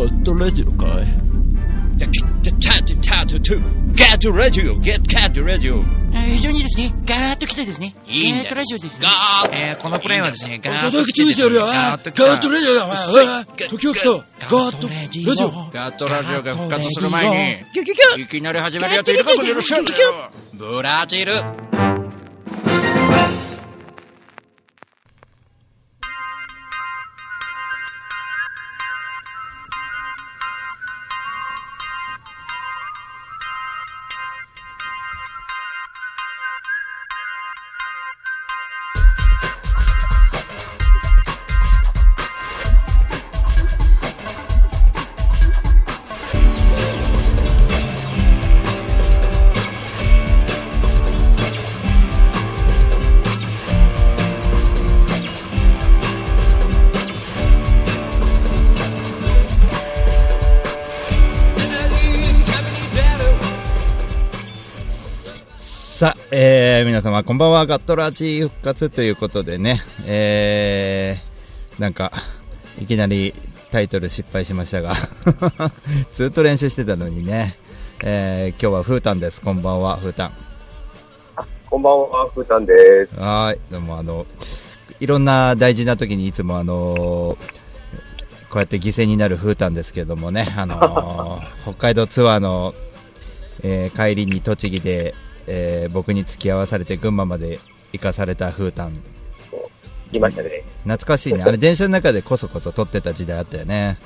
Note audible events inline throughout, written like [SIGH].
ットラジオかい？ゲットラジオゲットラジオ。非常にですね、ガーッと来てですね、いいんです。ガーッとラジオですね。ガーッ。えーこのプレイはですね、ガーッと叩きついてやるよガーットラジオだ時を来た。ガーットラジオ。ガーットラジオが復活する前に、いきなり始めるやついるかもしれませんねブラジル。えー、皆様こんばんは、ガットラジ復活ということでね、えー、なんか、いきなりタイトル失敗しましたが、[LAUGHS] ずっと練習してたのにね、えー、今日はフータンです、こんばんは、フータン。こんばんは、ふーたんです。はーい、どうもあの、いろんな大事な時にいつもあのこうやって犠牲になるフータンですけどもね、あの [LAUGHS] 北海道ツアーの、えー帰りに栃木で、えー僕に付き合わされて群馬まで行かされたフータン。来ましたね。懐かしいね。あれ電車の中でこそこそ撮ってた時代あったよね。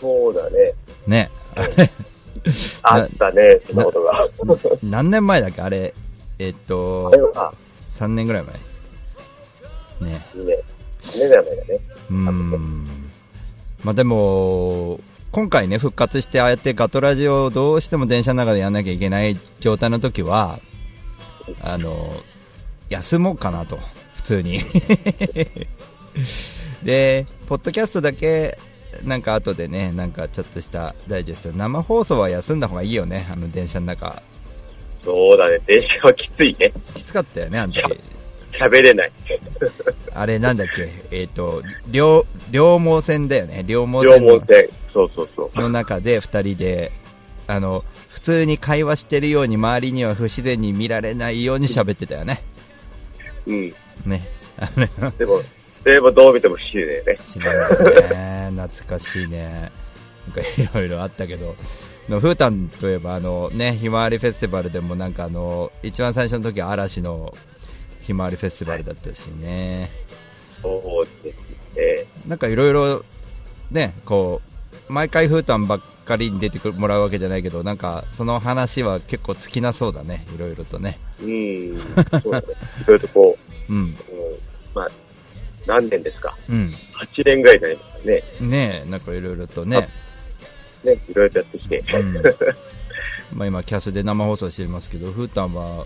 そうだね。ね。あれ、あったね、そんなことが。何年前だっけ？あれ、えっとあれ、は、3年ぐらい前。ね。2年。2年ぐらい前だね。うーん。まあでも、今回ね、復活して、ああやってガトラジオをどうしても電車の中でやんなきゃいけない状態の時は、あの、休もうかなと、普通に。[LAUGHS] で、ポッドキャストだけ、なんか後でね、なんかちょっとしたダイジェスト、生放送は休んだ方がいいよね、あの電車の中。そうだね。電車はきついね。きつかったよね、あの時。喋れない。[LAUGHS] あれなんだっけ、えっ、と、両、両毛線だよね、両毛両線の門線。そうそうそう。の中で2人であの普通に会話してるように周りには不自然に見られないように喋ってたよね。うん。ね。でも、でもどう見ても不思議だよね。しないね懐かしいね。なんかいろいろあったけど、のフータンといえばあのねひまわりフェスティバルでもなんかあの一番最初の時は嵐のひまわりフェスティバルだったしね。そうですね。なんかいろいろねこう毎回フータンばっかりに出てくるもらうわけじゃないけどなんかその話は結構尽きなそうだね。いろいろとね。うん。そうだね。いろいろとこうん。う、うん。まあ、何年ですか？うん。8年ぐらいになりましたね。ねえなんかいろいろとね、ね、いろいろとやってきて。うん。まあ今キャスで生放送してますけどフータンは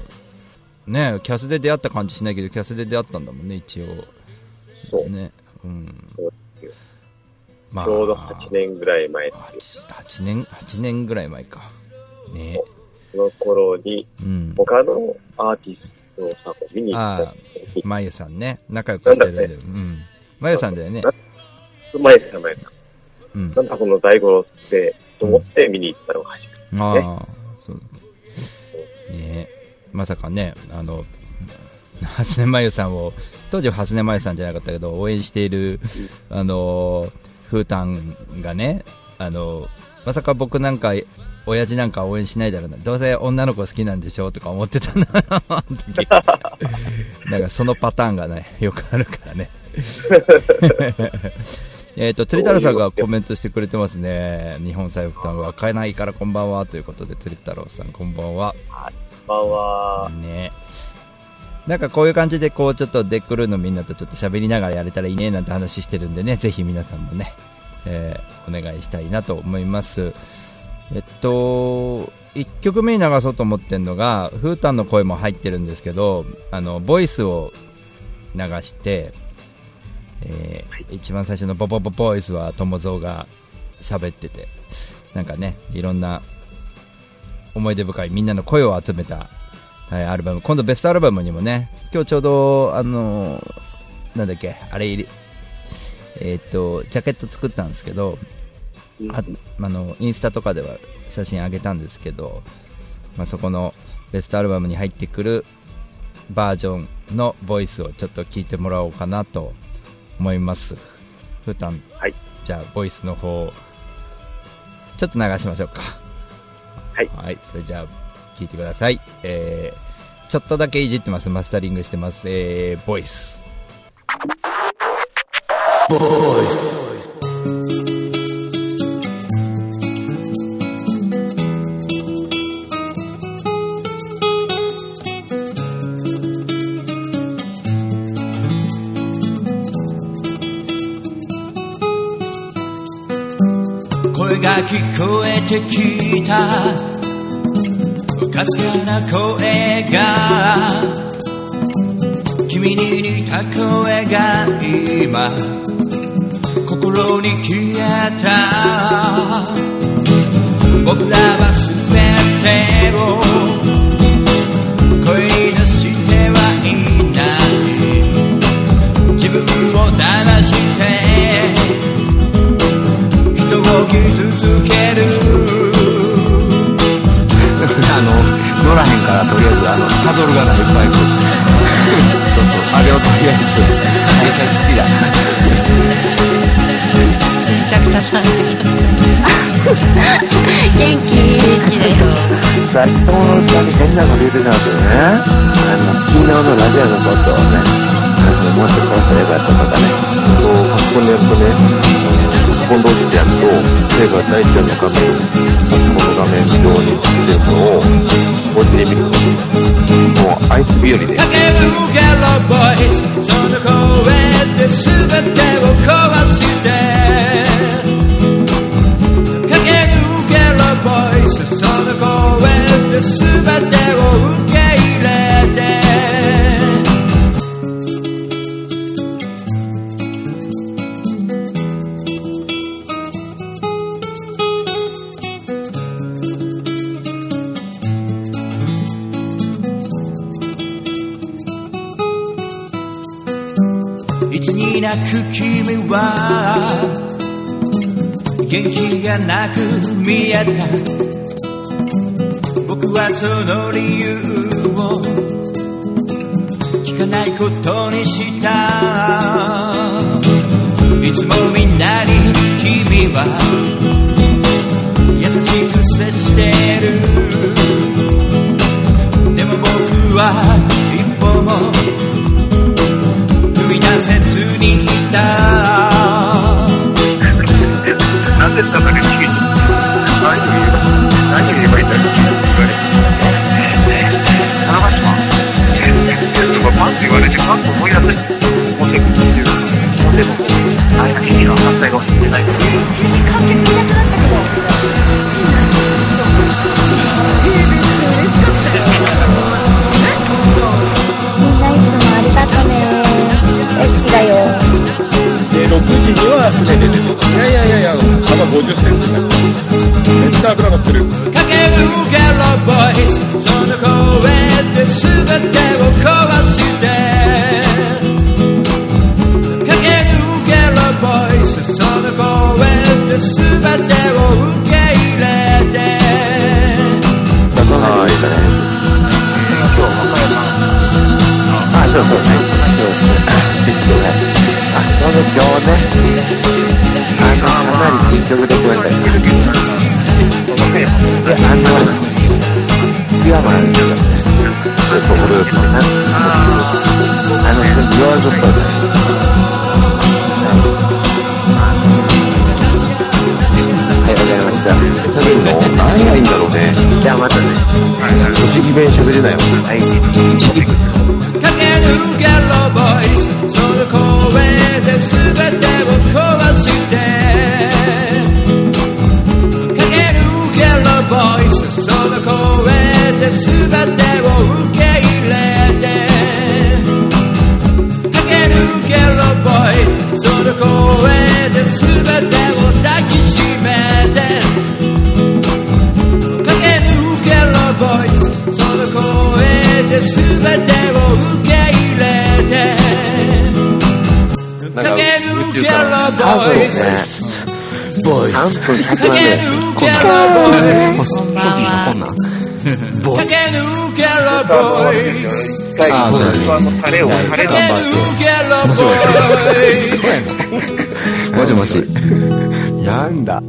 ねキャスで出会った感じしないけどキャスで出会ったんだもんね一応。そう。ね。うんまちょうど8年ぐらい前ですよ。8年8年ぐらい前か。ね。その頃に、うん。他のアーティストさんを見に行った。あまゆさんね。仲良くしてるんだよ、うん。まゆさんだよね。前さん。前さん。うんなんだこの大五郎って、と思って見に行ったのが初めて。ああ、そう。ね。まさかね、あの、初音まゆさんを、当時は初音まゆさんじゃなかったけど、応援している、あの、フータンがね、あの、まさか僕なんか、親父なんか応援しないだろうな、どうせ女の子好きなんでしょとか思ってたな、あの時 [LAUGHS] なんかそのパターンがね、よくあるからね。[LAUGHS] えっと、釣り太郎さんがコメントしてくれてますね。日本財布担は買えないからこんばんはということで、釣り太郎さんこんばんは。こんばんは。ね。なんかこういう感じでこうちょっとデックルーのみんなとちょっと喋りながらやれたらいいねなんて話してるんでね、ぜひ皆さんもね、えーお願いしたいなと思います。えっと、1曲目に流そうと思ってるのが、フータンの声も入ってるんですけど、あの、ボイスを流して、えー一番最初のボボボボイスは友蔵が喋ってて、なんかね、いろんな思い出深いみんなの声を集めた、はい、アルバム、今度ベストアルバムにもね、今日ちょうど、あのーなんだっけ、あれ入り、えーっと、ジャケット作ったんですけど、うん。ああのインスタとかでは写真上げたんですけど、まあ、そこのベストアルバムに入ってくるバージョンのボイスをちょっと聞いてもらおうかなと思います。ふーたん。はい。じゃあボイスの方ちょっと流しましょうか。はいそれじゃあ聞いてください。えー、ちょっとだけいじってます。マスタリングしてます。えー、ボイス。声が聞こえてきた。かすかな声が君に似た声が今心に消えた。僕らは全てを声に出してはいない。自分を騙して人を傷あの、乗らへんからとりあえず、あの、サドルがないバイク。[LAUGHS] そうそう、あれをとりあえず、会社してや。洗濯足さない元気元気だよ最初に変なの入れてたんですよね。あの、昨日のラジオのことをね、もうちょっとこうすればよかったとかね、こう、パソコンでやるとね、パソコン同士でやると、例えば大ちゃんの画面、パソコンの画面上に映ってるのを、こっちで見ると、もう、アイス日和で、駆け抜けろボイスその声で全てを壊して駆け抜けろボイスその声で全てを受けいなく君は元気がなく見えた。僕はその理由を聞かないことにした。いつもみんなに君は優しく接してる。でも僕はせずにいた。なんでそんなにチキン何を言えば、何を言えばいいんだろう？言われて。田中島とかパンって言われてパンと思い出せない。モテクっていう？モテの、シボイ。ス、ボーイ。3分100万円です。こんな。ん。欲しいのこんな。ん。ボーイ。一回、あーそうやね僕はもうタレを、タレ頑張って。もしもし。もしもし。な。んだ。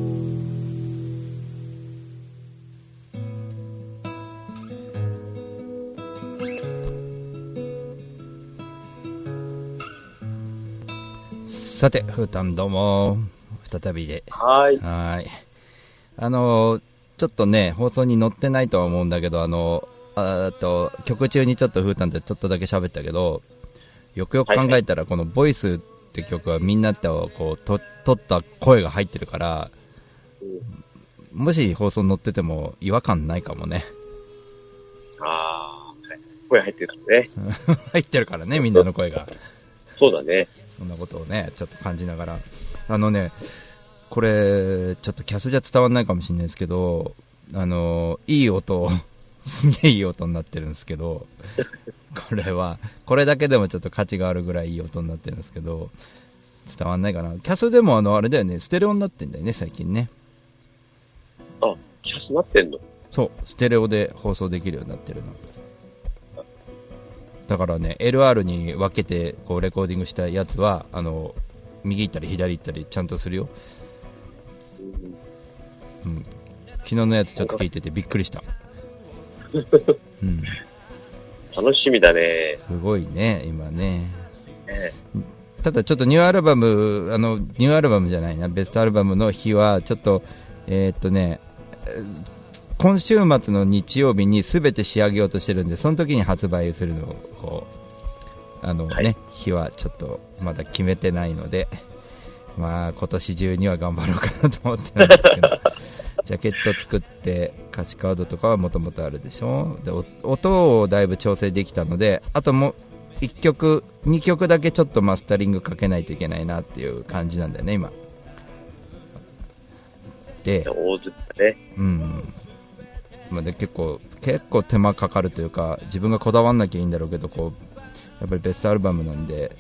さて、ふーたんどうも、再びで。はい。はーい。あのーちょっとね、放送に載ってないとは思うんだけど、あのああと、曲中にちょっとふーたんとちょっとだけ喋ったけど、よくよく考えたら、このボイスって曲はみんなとこう、と、撮った声が入ってるから、もし放送に載ってても違和感ないかもね。ああ、はい声入ってるからね。[LAUGHS] 入ってるからね、みんなの声が。そうだね。そんなことをね、ちょっと感じながら。あのね、これ、ちょっとキャスじゃ伝わんないかもしれないですけど、あの、いい音、[LAUGHS] すげえいい音になってるんですけど、これは、これだけでもちょっと価値があるぐらいいい音になってるんですけど、伝わんないかな。キャスでもあの、あれだよね、ステレオになってんだよね、最近ね。あ、キャスなってんの？そう、ステレオで放送できるようになってるの。だからね、LR に分けてこうレコーディングしたやつは、あの、右行ったり左行ったりちゃんとするよ。うん。昨日のやつちょっと聞いててびっくりした。うん。楽しみだね。すごいね、今ね。ねただちょっとニューアルバム、あの、ニューアルバムじゃないな、ベストアルバムの日は、ちょっと、えーっとね、えー今週末の日曜日に全て仕上げようとしてるんで、その時に発売するのを、あのね、はい日はちょっとまだ決めてないので、まあ、今年中には頑張ろうかなと思ってるんですけど、[LAUGHS] ジャケット作って、歌詞カードとかはもともとあるでしょ？で、お音をだいぶ調整できたので、あともう、1曲、2曲だけちょっとマスタリングかけないといけないなっていう感じなんだよね、今。で。うん。ま、で結構、結構手間かかるというか、自分がこだわんなきゃいいんだろうけど、こう、やっぱりベストアルバムなんで、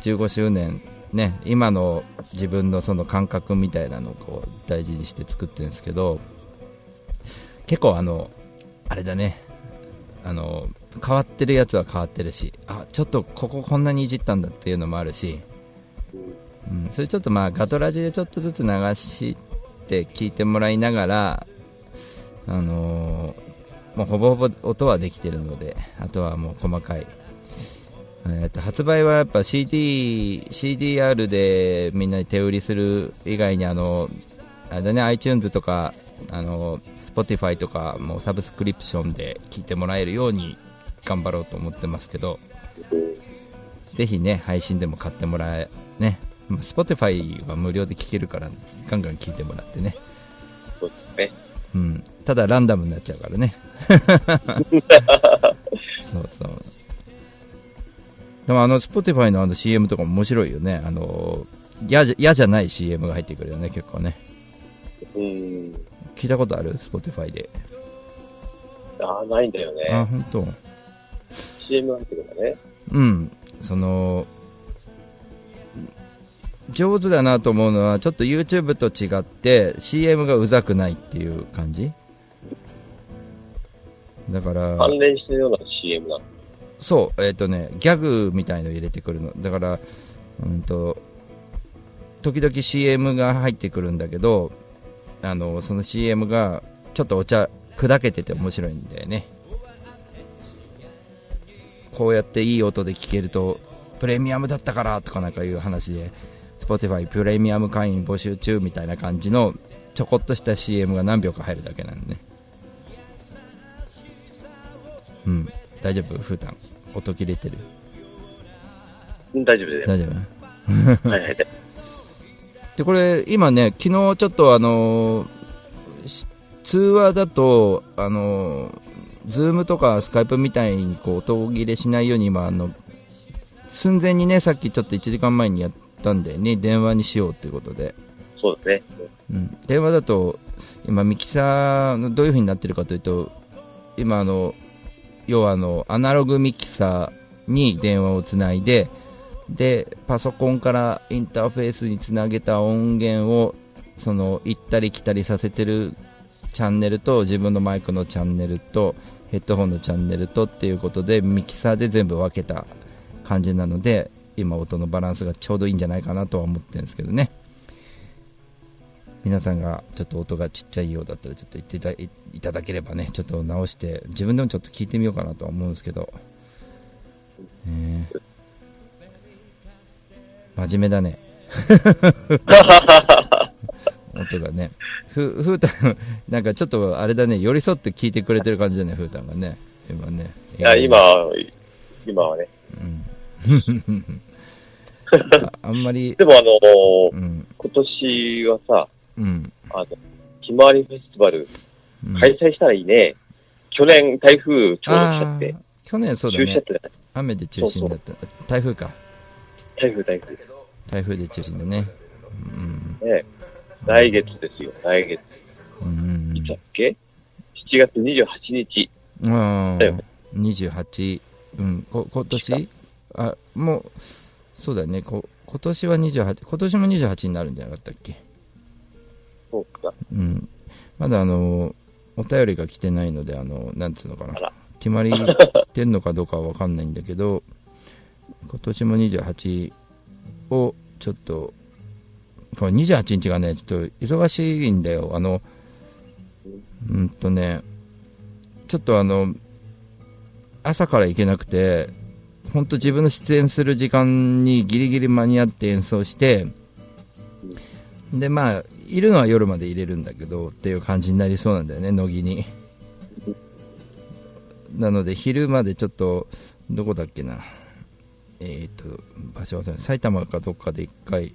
15周年、ね、今の自分のその感覚みたいなのをこう大事にして作ってるんですけど、結構あの、あれだね、あの、変わってるやつは変わってるし、あ、ちょっとこここんなにいじったんだっていうのもあるし、うん、それちょっとまあガトラジでちょっとずつ流して聞いてもらいながら、あのーもうほぼほぼ音はできてるので、あとはもう細かい。えーと発売はやっぱ CD、CDR でみんなに手売りする以外にあの、あれだね、iTunes とか、あの、Spotify とかもサブスクリプションで聞いてもらえるように頑張ろうと思ってますけど、ぜひね、配信でも買ってもらえ、ね、Spotify は無料で聴けるから、ガンガン聴いてもらってね。そうですね。うん、ただランダムになっちゃうからね。[LAUGHS] そうそう。でもあの、Spotify のあの CM とかも面白いよね。あの、嫌じじゃない CM が入ってくるよね、結構ね。うん。聞いたことある ?Spotify で。ああ、ないんだよあ、ね。本当。CM なんていうのがね。うん。その、上手だなと思うのは、ちょっと YouTube と違って CM がうざくないっていう感じ？だから、関連してるような CM なの？そう、えっ、とね、ギャグみたいの入れてくるの。だから、うんと、時々 CM が入ってくるんだけど、あの、その CM が、ちょっとお茶、砕けてて面白いんだよね。こうやっていい音で聴けると、プレミアムだったからとかなんかいう話で、Spotify プレミアム会員募集中みたいな感じの、ちょこっとした CM が何秒か入るだけなんでね。うん。大丈夫？ふーたん。音切れてる？うん大丈夫だよ。大丈夫？[LAUGHS] はいはい。で、これ、今ね、昨日ちょっとあのーし通話だと、あのー、ズームとかスカイプみたいにこう音切れしないように今、あの、寸前にね、さっきちょっと1時間前にやったんでね、電話にしようということで。そうですね。うん、電話だと、今、ミキサーのどういう風になってるかというと、今あの、要はあの、アナログミキサーに電話をつないで、で、パソコンからインターフェースにつなげた音源をその行ったり来たりさせてるチャンネルと自分のマイクのチャンネルとヘッドホンのチャンネルとっていうことでミキサーで全部分けた感じなので今音のバランスがちょうどいいんじゃないかなとは思ってるんですけどね。皆さんがちょっと音がちっちゃいようだったらちょっと言っていただければねちょっと直して自分でもちょっと聞いてみようかなとは思うんですけど、ねえ真面目だね。[LAUGHS] 音がね。ふふうたんなんかちょっとあれだね。寄り添って聞いてくれてる感じだねふうたんがね。今ね。いや、今、今はね。うんああんまりでもあのーうん。今年はさ、うん。あの、ひまわりフェスティバルうん。開催したらいいね。去年台風ちょうど来ちゃって。去年そうだね。雨で中心だった。台風か。台風台風。台風で中心だね。うん。ね。来月ですよ、来月。うん。うんいつだっけ ?7 月28日。うんだよね。28、うん、こ今年？あもうそうだよね。こ今年は28今年も28になるんじゃなかったっけ？そうか。うん。まだあのお便りが来てないのであのなんつうのかな。決まりてんのかどうかは分かんないんだけど今年も28をちょっとこれ28日がねちょっと忙しいんだよ。あのうんとねちょっとあの朝から行けなくて本当自分の出演する時間にギリギリ間に合って演奏してでまあいるのは夜まで入れるんだけどっていう感じになりそうなんだよね乃木に。なので昼までちょっとどこだっけな。えっ、と場所忘れ埼玉かどっかで一回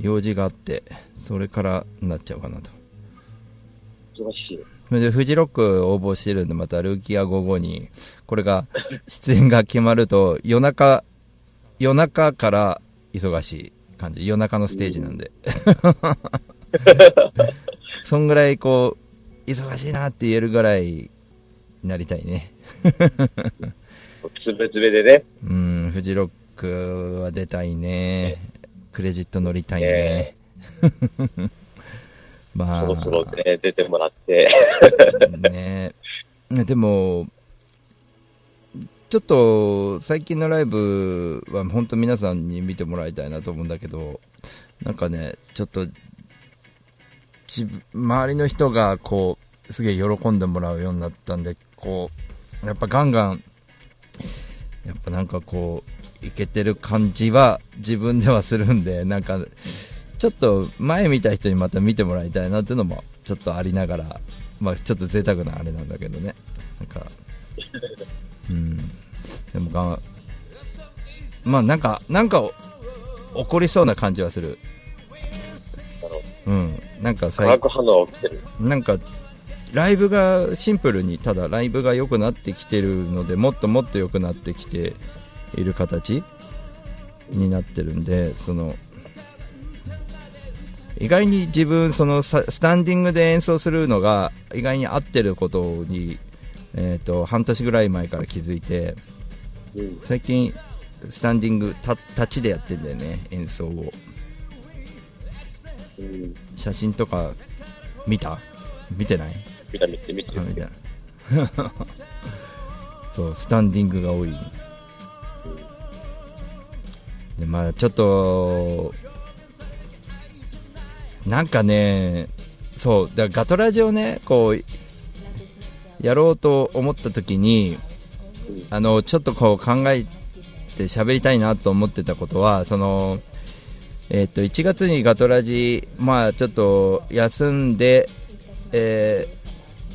用事があってそれからなっちゃうかなと。忙しい。それでフジロック応募してるんでまたルーキア55にこれが出演が決まると夜中夜中から忙しい感じ。夜中のステージなんで。[LAUGHS] そんぐらいこう忙しいなって言えるぐらいになりたいね。つべつべでね。うんフジロックは出たいね。クレジット乗りたいね [LAUGHS] まあそろそろね、出てもらって。[LAUGHS] ねねでも、ちょっと最近のライブは本当皆さんに見てもらいたいなと思うんだけど、なんかね、ちょっと自分周りの人がこうすげえ喜んでもらうようになったんで、こうやっぱガンガン、やっぱなんかこう、いけてる感じは自分ではするんで、なんか、ちょっと前見た人にまた見てもらいたいなっていうのもちょっとありながら、まあ、ちょっと贅沢なあれなんだけどね、なんか、うん、でもが、まあなんか、なんか起こりそうな感じはする、うん、なんか化最学反応が起きてる。なんかライブがシンプルにただライブが良くなってきてるのでもっともっと良くなってきている形になってるんでその意外に自分そのさスタンディングで演奏するのが意外に合ってることに、えー、と半年ぐらい前から気づいてうん。最近スタンディングた立ちでやってんだよね演奏をうん。写真とか見た？見てない？見た見て見てあみたいな [LAUGHS] そうスタンディングが多いでまあちょっとなんかねそうだガトラジをねこうやろうと思った時にあのちょっとこう考えて喋りたいなと思ってたことはそのえっと1月にガトラジ、まあ、ちょっと休んで、えー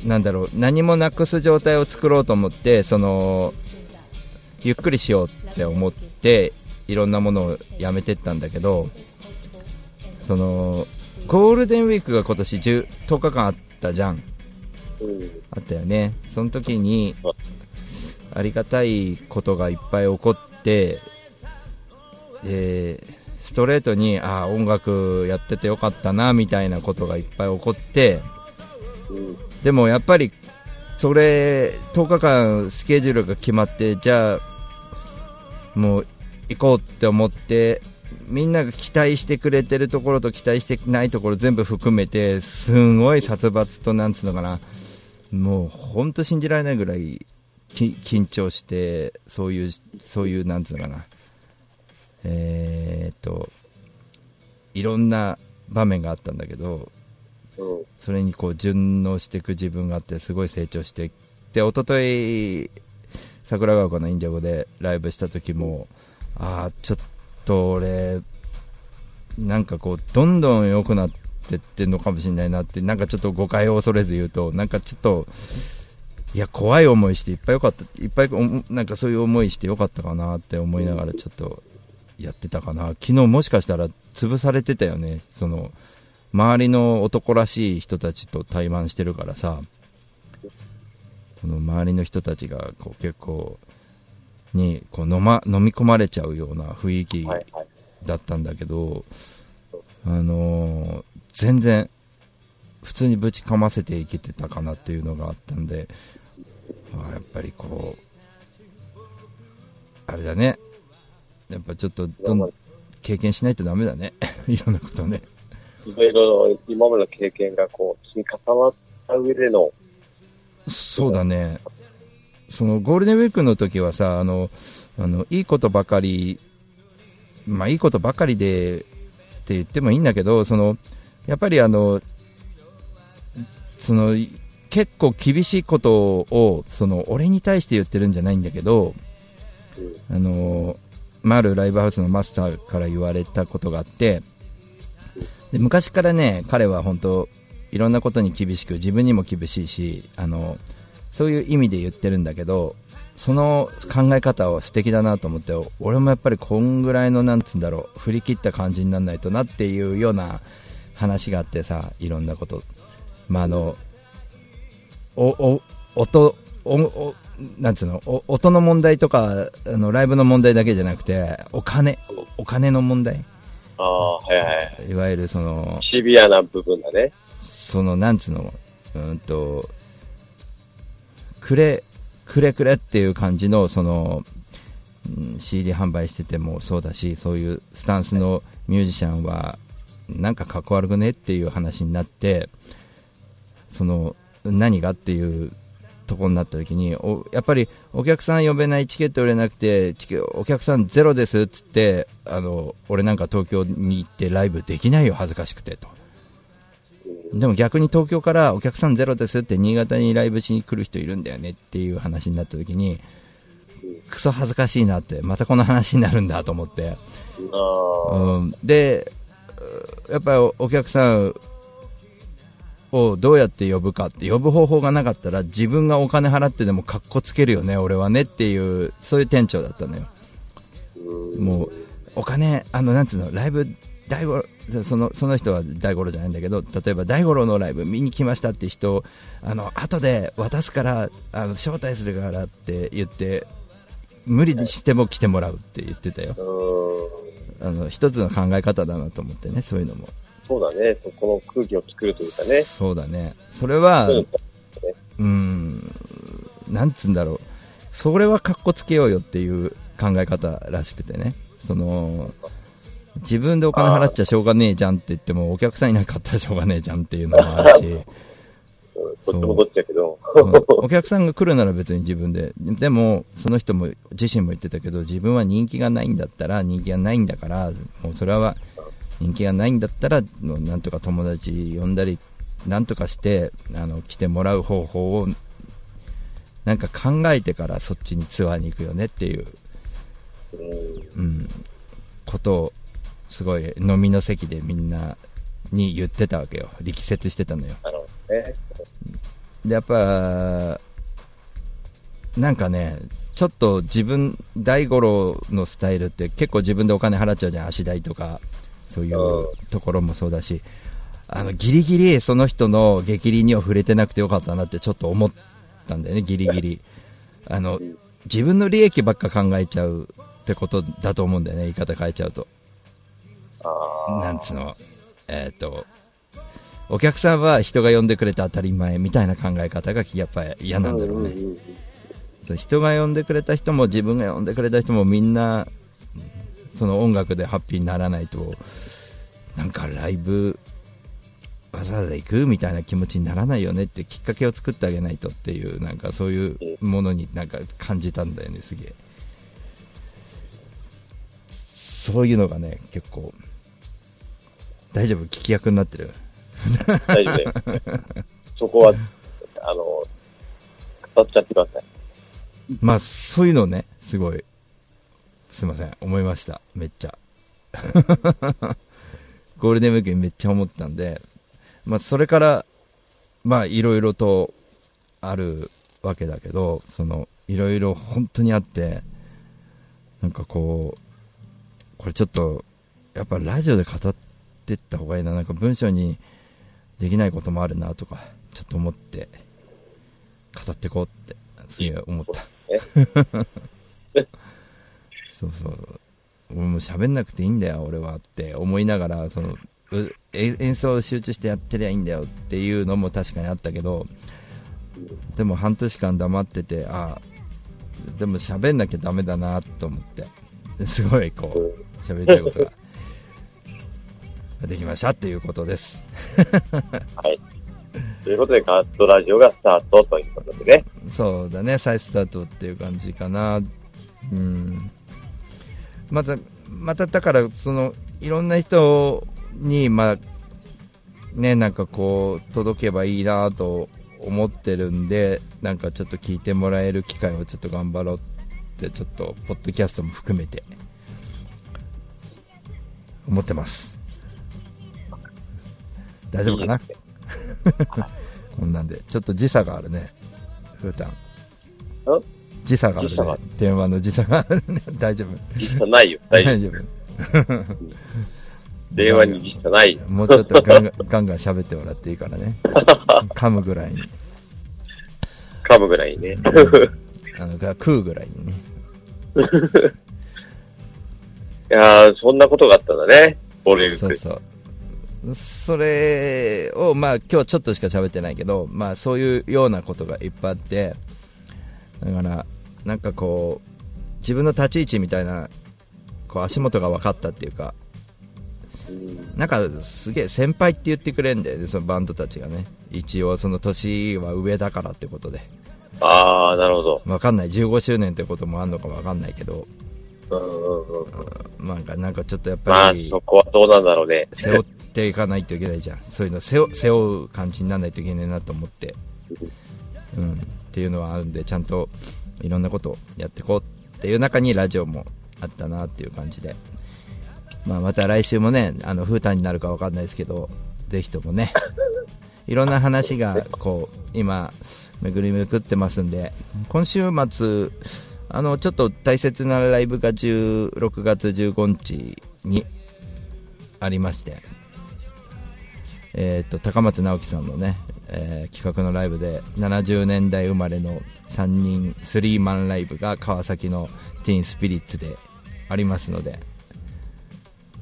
なんだろう何もなくす状態を作ろうと思ってそのゆっくりしようって思っていろんなものをやめてったんだけどそのゴールデンウィークが今年 10, 10日間あったじゃんうん。あったよねその時にありがたいことがいっぱい起こって、えーストレートにあー音楽やっててよかったなみたいなことがいっぱい起こってうん。でもやっぱりそれ10日間スケジュールが決まってじゃあもう行こうって思ってみんなが期待してくれてるところと期待してないところ全部含めてすんごい殺伐となんつうのかなもう本当信じられないぐらい緊張してそういうそういうなんつうのかなえーっといろんな場面があったんだけど。それにこう順応していく自分があってすごい成長してで一昨日桜川湖のインジャゴでライブした時もああちょっと俺なんかこうどんどん良くなってってんのかもしれないなってなんかちょっと誤解を恐れず言うとなんかちょっといや怖い思いしていっぱいよかったいっぱいなんかそういう思いしてよかったかなって思いながらちょっとやってたかな。昨日もしかしたら潰されてたよね。その周りの男らしい人たちと対マンしてるからさ。その周りの人たちがこう結構にこう飲,、ま、飲み込まれちゃうような雰囲気。だったんだけど、あのー全然普通にぶちかませていけてたかなっていうのがあったんで、まあ、やっぱりこうあれだね。やっぱちょっとどんどん経験しないとダメだね。[LAUGHS] いろんなことね。いろいろ今までの経験がこう積み重なった上での、そうだね、そのゴールデンウィークの時はさ、あのあのいいことばかり、まあいいことばかりでって言ってもいいんだけど、そのやっぱりあのその結構厳しいことをその俺に対して言ってるんじゃないんだけど、あのまああるライブハウスのマスターから言われたことがあって、で昔からね、彼は本当、いろんなことに厳しく、自分にも厳しいし、あのそういう意味で言ってるんだけど、その考え方は素敵だなと思って、俺もやっぱりこんぐらいの、なんつうんだろう、振り切った感じにならないとなっていうような話があってさ、いろんなこと、まあ、あのおお音おおなんつうのお音の問題とかあのライブの問題だけじゃなくてお金おお金の問題ああ、はいはい。いわゆるそのシビアな部分だね。そのなんつうのうーんとくれくれくれっていう感じのそのうん CD 販売しててもそうだしそういうスタンスのミュージシャンはなんかかっこ悪くねっていう話になってその何がっていうとこになった時におやっぱりお客さん呼べないチケット売れなくてチケお客さんゼロですっつってあの俺なんか東京に行ってライブできないよ恥ずかしくてと。でも逆に東京からお客さんゼロですって新潟にライブしに来る人いるんだよねっていう話になった時にクソ恥ずかしいなってまたこの話になるんだと思って、うん、でやっぱりお客さんをどうやって呼ぶかって呼ぶ方法がなかったら自分がお金払ってでも格好つけるよね俺はねっていうそういう店長だったのよ。もうお金あのなんつうのライブ大五郎そのその人は大五郎じゃないんだけど例えば大五郎のライブ見に来ましたって人あの後で渡すからあの招待するからって言って無理にしても来てもらうって言ってたようん。あの一つの考え方だなと思ってねそういうのもそうだね。そこの空気を作るというかね。そうだねそれはそうんなんつうんだろうそれはかっこつけようよっていう考え方らしくてねその自分でお金払っちゃしょうがねえじゃんって言ってもお客さんいなかったらしょうがねえじゃんっていうのもあるし。[LAUGHS] うんどっちもどっちだけど。うん。お客さんが来るなら別に自分で。でもその人も自身も言ってたけど自分は人気がないんだったら人気がないんだからもうそれは人気がないんだったらなんとか友達呼んだりなんとかしてあの来てもらう方法をなんか考えてからそっちにツアーに行くよねっていう、うん。うん、ことをすごい飲みの席でみんなに言ってたわけよ。力説してたのよ。でやっぱなんかねちょっと自分大五郎のスタイルって結構自分でお金払っちゃうじゃん。足代とかそういうところもそうだし。あのギリギリその人の激励には触れてなくてよかったなってちょっと思ったんだよねギリギリ。あの自分の利益ばっか考えちゃうってことだと思うんだよね言い方変えちゃうと。あなんつうの、えっ、と、お客さんは人が呼んでくれて当たり前みたいな考え方がやっぱり嫌なんだろうね。そう人が呼んでくれた人も自分が呼んでくれた人もみんな、その音楽でハッピーにならないとなんかライブわざわざ行くみたいな気持ちにならないよねってきっかけを作ってあげないとっていうなんかそういうものになんか感じたんだよねすげえ。そういうのがね結構大丈夫？聞き役になってる？大丈夫。[LAUGHS] そこは、あの、語っちゃってください。まあそういうのねすごい。すいません。思いました。めっちゃ。[LAUGHS] ゴールデンウィークにめっちゃ思ったんでまあそれからまあいろいろとあるわけだけどそのいろいろ本当にあってなんかこうこれちょっとやっぱラジオで語ってった方がいいな。なんか文章にできないこともあるなとかちょっと思って語ってこうってすげえ思った。そうそう。俺もう喋んなくていいんだよ俺はって思いながらその演奏を集中してやってりゃいいんだよっていうのも確かにあったけどでも半年間黙っててあでも喋んなきゃダメだなと思ってすごいこう喋りたいことができましたっていうことです。はい。ということで、ガットラジオがスタートということでね。そうだね。再スタートっていう感じかな。うん。またまただからそのいろんな人にまあねなんかこう届けばいいなと思ってるんでなんかちょっと聞いてもらえる機会をちょっと頑張ろうってちょっとポッドキャストも含めて思ってます大丈夫かな？[LAUGHS] こんなんで。ちょっと時差があるね。ふーたん。時差があるね。電話の時差があるね。[LAUGHS] 大丈夫。実差ないよ。大丈夫。夫。[LAUGHS] 電話に実差ないよ。もうちょっとガンガンガンガン喋ってもらっていいからね。噛むぐらいに。噛むぐらいね。あのが食うぐらいにね。いやー、そんなことがあったんだね。ボレルク。そうそうそれをまあ今日ちょっとしか喋ってないけどまあそういうようなことがいっぱいあってだからなんかこう自分の立ち位置みたいなこう足元が分かったっていうかうんなんかすげえ先輩って言ってくれんだよねそのバンドたちがね一応その年は上だからってことであー、なるほど。分かんない15周年ってこともあるのか分かんないけどうんうんうん。なんかなんかちょっとやっまあぱり、そこはどうなんだろうね。背負っていかないといけないじゃん。そういうの背負背負う感じにならないといけないなと思って、うん、っていうのはあるんでちゃんといろんなことをやっていこうっていう中にラジオもあったなっていう感じで、まあ、また来週もねあの風太になるかわかんないですけどぜひともね [LAUGHS] いろんな話がこう今巡り巡ってますんで今週末あのちょっと大切なライブが16月15日にありまして、えー、と高松直樹さんのね、えー企画のライブで70年代生まれの3人スリーマンライブが川崎のティーンスピリッツでありますので、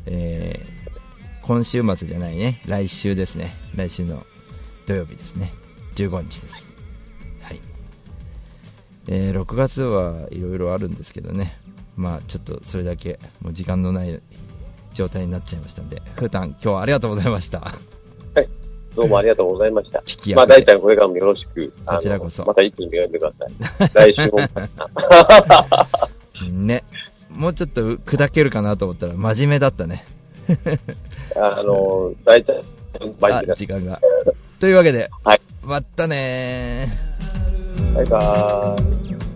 えー今週末じゃないね来週ですね。来週の土曜日ですね。15日です。はい。えー6月はいろいろあるんですけどね。まあちょっとそれだけもう時間のない状態になっちゃいましたんでふーたん今日はありがとうございました。どうもありがとうございました。まあ大体これからもよろしく。こちらこそまたいつにも呼んでください。来週も。[LAUGHS] [LAUGHS] ねもうちょっと砕けるかなと思ったら真面目だったねあの、大体、バあイク時間がというわけで、はいまたねーバイバーイ。